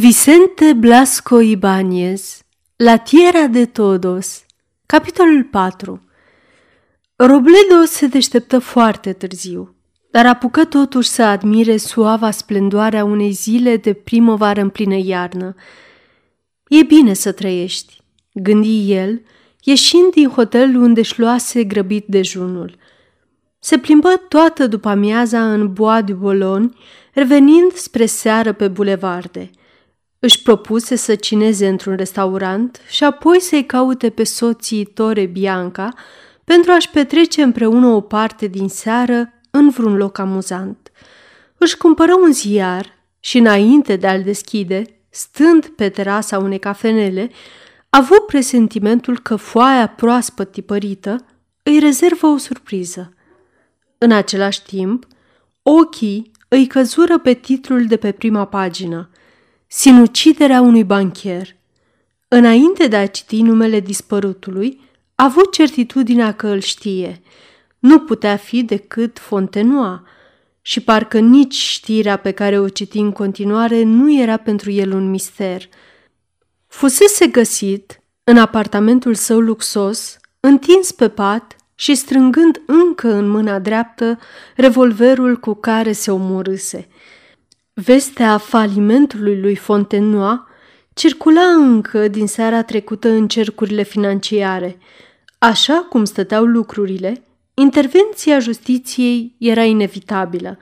Vicente Blasco Ibáñez La Tierra de Todos Capitolul 4 Robledo se deșteptă foarte târziu, dar apucă totuși să admire suava splendoare a unei zile de primăvară în plină iarnă. E bine să trăiești, gândi el, ieșind din hotelul unde își luase grăbit dejunul. Se plimbă toată după amiaza în Bois du Boulogne, revenind spre seară pe bulevarde – își propuse să cineze într-un restaurant și apoi să-i caute pe soții Tore Bianca pentru a-și petrece împreună o parte din seară în vreun loc amuzant. Își cumpără un ziar și înainte de a-l deschide, stând pe terasa unei cafenele, a avut presentimentul că foaia proaspăt tipărită îi rezervă o surpriză. În același timp, ochii îi căzură pe titlul de pe prima pagină – Sinuciderea unui bancher. Înainte de a citi numele dispărutului, a avut certitudinea că îl știe. Nu putea fi decât Fontenoa și parcă nici știrea pe care o citi în continuare nu era pentru el un mister. Fusese găsit în apartamentul său luxos, întins pe pat și strângând încă în mâna dreaptă revolverul cu care se omorâse – Vestea falimentului lui Fontenoy circula încă din seara trecută în cercurile financiare. Așa cum stăteau lucrurile, intervenția justiției era inevitabilă.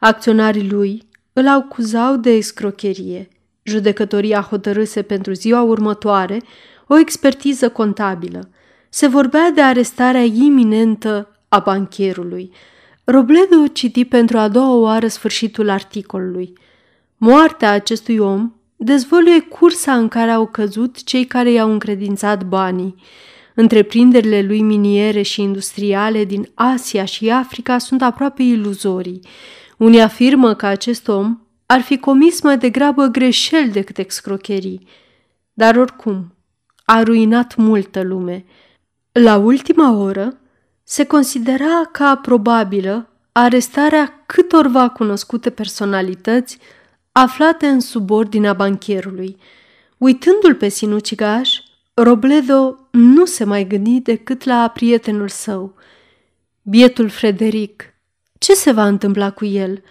Acționarii lui îl acuzau de escrocherie. Judecătoria hotărâse pentru ziua următoare o expertiză contabilă. Se vorbea de arestarea iminentă a bancherului – Robledo citi pentru a doua oară sfârșitul articolului. Moartea acestui om dezvăluie cursa în care au căzut cei care i-au încredințat banii. Întreprinderile lui miniere și industriale din Asia și Africa sunt aproape iluzorii. Unii afirmă că acest om ar fi comis mai degrabă greșeli decât excrocherii. Dar oricum, a ruinat multă lume. La ultima oră, se considera ca probabilă arestarea câtorva cunoscute personalități aflate în subordinea bancherului. Uitându-l pe sinucigaș, Robledo nu se mai gândi decât la prietenul său. Bietul Frederic, ce se va întâmpla cu el?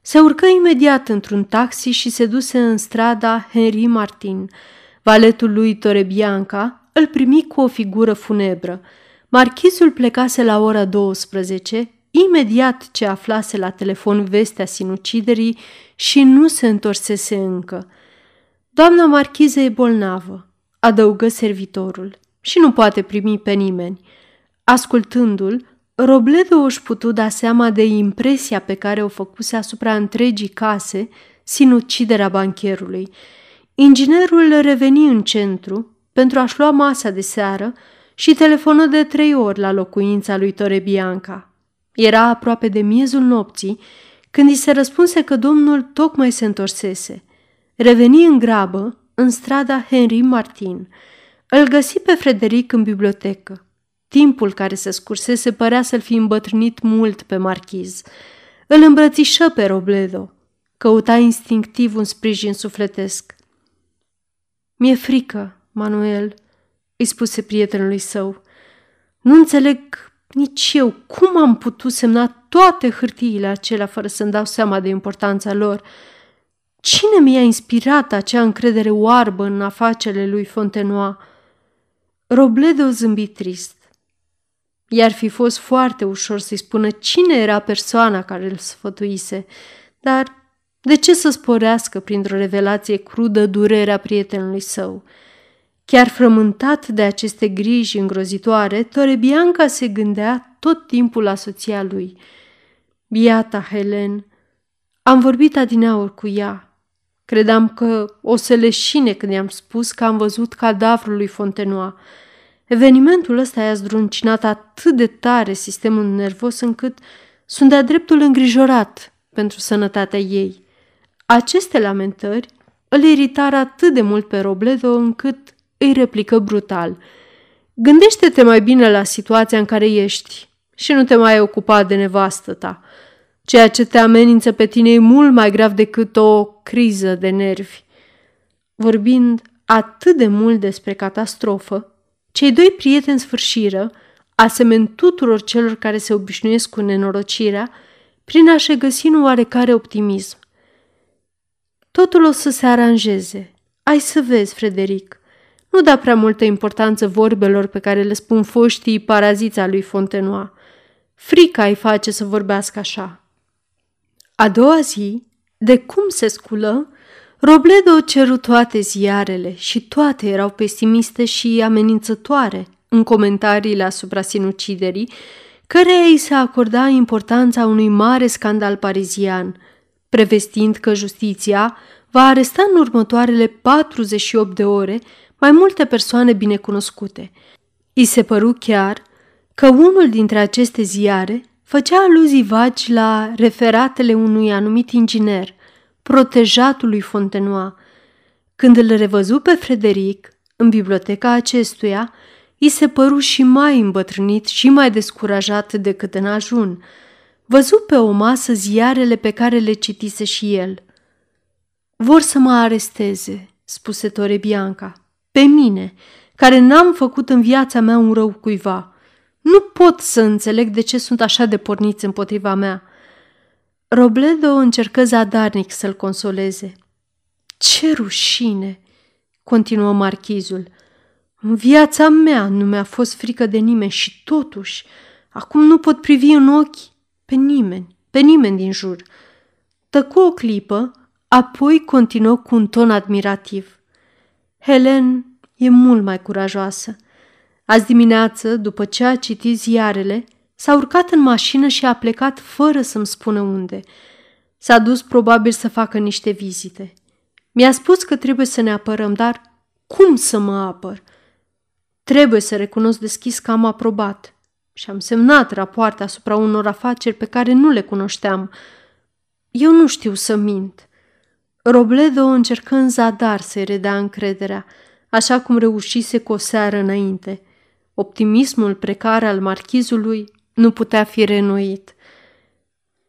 Se urcă imediat într-un taxi și se duse în strada Henri Martin. Valetul lui Torebianca îl primi cu o figură funebră – Marchizul plecase la ora 12, imediat ce aflase la telefon vestea sinuciderii și nu se întorsese încă. Doamna marchiză e bolnavă, adăugă servitorul, și nu poate primi pe nimeni. Ascultându-l, Robledo își putu da seama de impresia pe care o făcuse asupra întregii case sinuciderea bancherului. Inginerul reveni în centru pentru a-și lua masa de seară și telefonă de trei ori la locuința lui Torebianca. Era aproape de miezul nopții când i se răspunse că domnul tocmai se întorsese. Reveni în grabă în strada Henry Martin. Îl găsi pe Frederic în bibliotecă. Timpul care se scursese părea să-l fi îmbătrânit mult pe marchiz. Îl îmbrățișă pe Robledo. Căuta instinctiv un sprijin sufletesc. Mi-e frică, Manuel, îi spuse prietenului său. Nu înțeleg nici eu cum am putut semna toate hârtiile acelea fără să-mi dau seama de importanța lor. Cine mi-a inspirat acea încredere oarbă în afacerile lui Fontenoy? Robledo zâmbi trist. I-ar fi fost foarte ușor să-i spună cine era persoana care îl sfătuise, dar de ce să sporească printr-o revelație crudă durerea prietenului său? Chiar frământat de aceste griji îngrozitoare, Torebianca se gândea tot timpul la soția lui. Biata Helen, am vorbit adineauri cu ea. Credeam că o să leșine când i-am spus că am văzut cadavrul lui Fontenoy. Evenimentul ăsta i-a zdruncinat atât de tare sistemul nervos încât sunt de-a dreptul îngrijorat pentru sănătatea ei. Aceste lamentări îl iritară atât de mult pe Robledo încât îi replică brutal. Gândește-te mai bine la situația în care ești și nu te mai ocupa de nevastă ta. Ceea ce te amenință pe tine e mult mai grav decât o criză de nervi. Vorbind atât de mult despre catastrofă, cei doi prieteni sfârșiră, asemeni tuturor celor care se obișnuiesc cu nenorocirea, prin a-și găsi un oarecare optimism. Totul o să se aranjeze. Ai să vezi, Frederic. Nu da prea multă importanță vorbelor pe care le spun foștii paraziți lui Fontenoa. Frica îi face să vorbească așa. A doua zi, de cum se sculă, Robledo ceru toate ziarele și toate erau pesimiste și amenințătoare în comentariile asupra sinuciderii, căreia îi se acorda importanța unui mare scandal parizian, prevestind că justiția va aresta în următoarele 48 de ore mai multe persoane binecunoscute. I se păru chiar că unul dintre aceste ziare făcea aluzii vagi la referatele unui anumit inginer, protejatul lui Fontenoy. Când îl revăzu pe Frederic în biblioteca acestuia, i se păru și mai îmbătrânit și mai descurajat decât în ajun. Văzu pe o masă ziarele pe care le citise și el. Vor să mă aresteze, spuse Tore Bianca, pe mine, care n-am făcut în viața mea un rău cuiva. Nu pot să înțeleg de ce sunt așa de porniți împotriva mea. Robledo încercă zadarnic să-l consoleze. Ce rușine! continuă marchizul. În viața mea nu mi-a fost frică de nimeni și totuși, acum nu pot privi în ochi pe nimeni, pe nimeni din jur. Tăcu o clipă, apoi continuă cu un ton admirativ. Helen e mult mai curajoasă. Azi dimineață, după ce a citit ziarele, s-a urcat în mașină și a plecat fără să-mi spună unde. S-a dus probabil să facă niște vizite. Mi-a spus că trebuie să ne apărăm, dar cum să mă apăr? Trebuie să recunosc deschis că am aprobat și am semnat rapoarte asupra unor afaceri pe care nu le cunoșteam. Eu nu știu să mint. Robledo încercă în zadar să-i redea încrederea, așa cum reușise cu o seară înainte. Optimismul precar al marchizului nu putea fi renuit.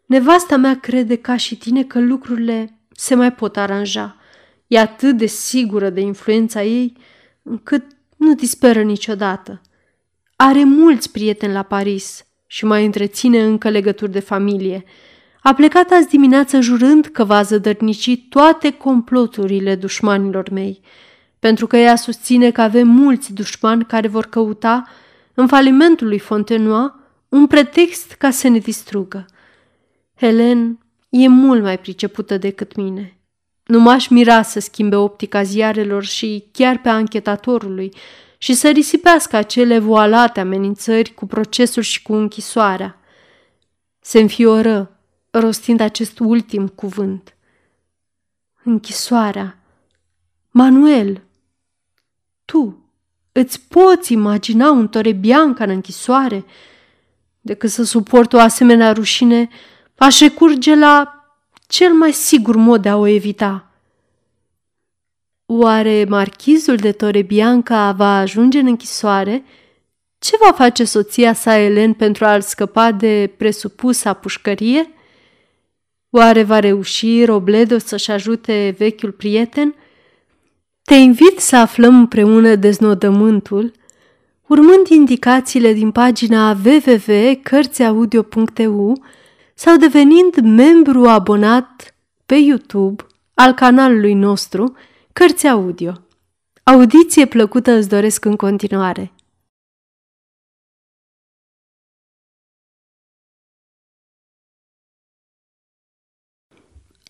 Nevasta mea crede ca și tine că lucrurile se mai pot aranja. E atât de sigură de influența ei încât nu disperă niciodată. Are mulți prieteni la Paris și mai întreține încă legături de familie. A plecat azi dimineață jurând că va zădărnici toate comploturile dușmanilor mei, pentru că ea susține că avem mulți dușmani care vor căuta, în falimentul lui Fontenoy, un pretext ca să ne distrugă. Helen e mult mai pricepută decât mine. Nu m-aș mira să schimbe optica ziarelor și chiar pe anchetatorului și să risipească acele voalate amenințări cu procesul și cu închisoarea. Se înfioră, rostind acest ultim cuvânt. Închisoarea. Manuel, tu îți poți imagina un Torebianca în închisoare? Decât să suport o asemenea rușine, aș recurge la cel mai sigur mod de a o evita. Oare marchizul de Torebianca va ajunge în închisoare? Ce va face soția sa Elen pentru a-l scăpa de presupusa pușcărie? Oare va reuși Robledo să-și ajute vechiul prieten? Te invit să aflăm împreună deznodământul, urmând indicațiile din pagina www.cărțiaudio.eu sau devenind membru abonat pe YouTube al canalului nostru Cărți Audio. Audiție plăcută îți doresc în continuare.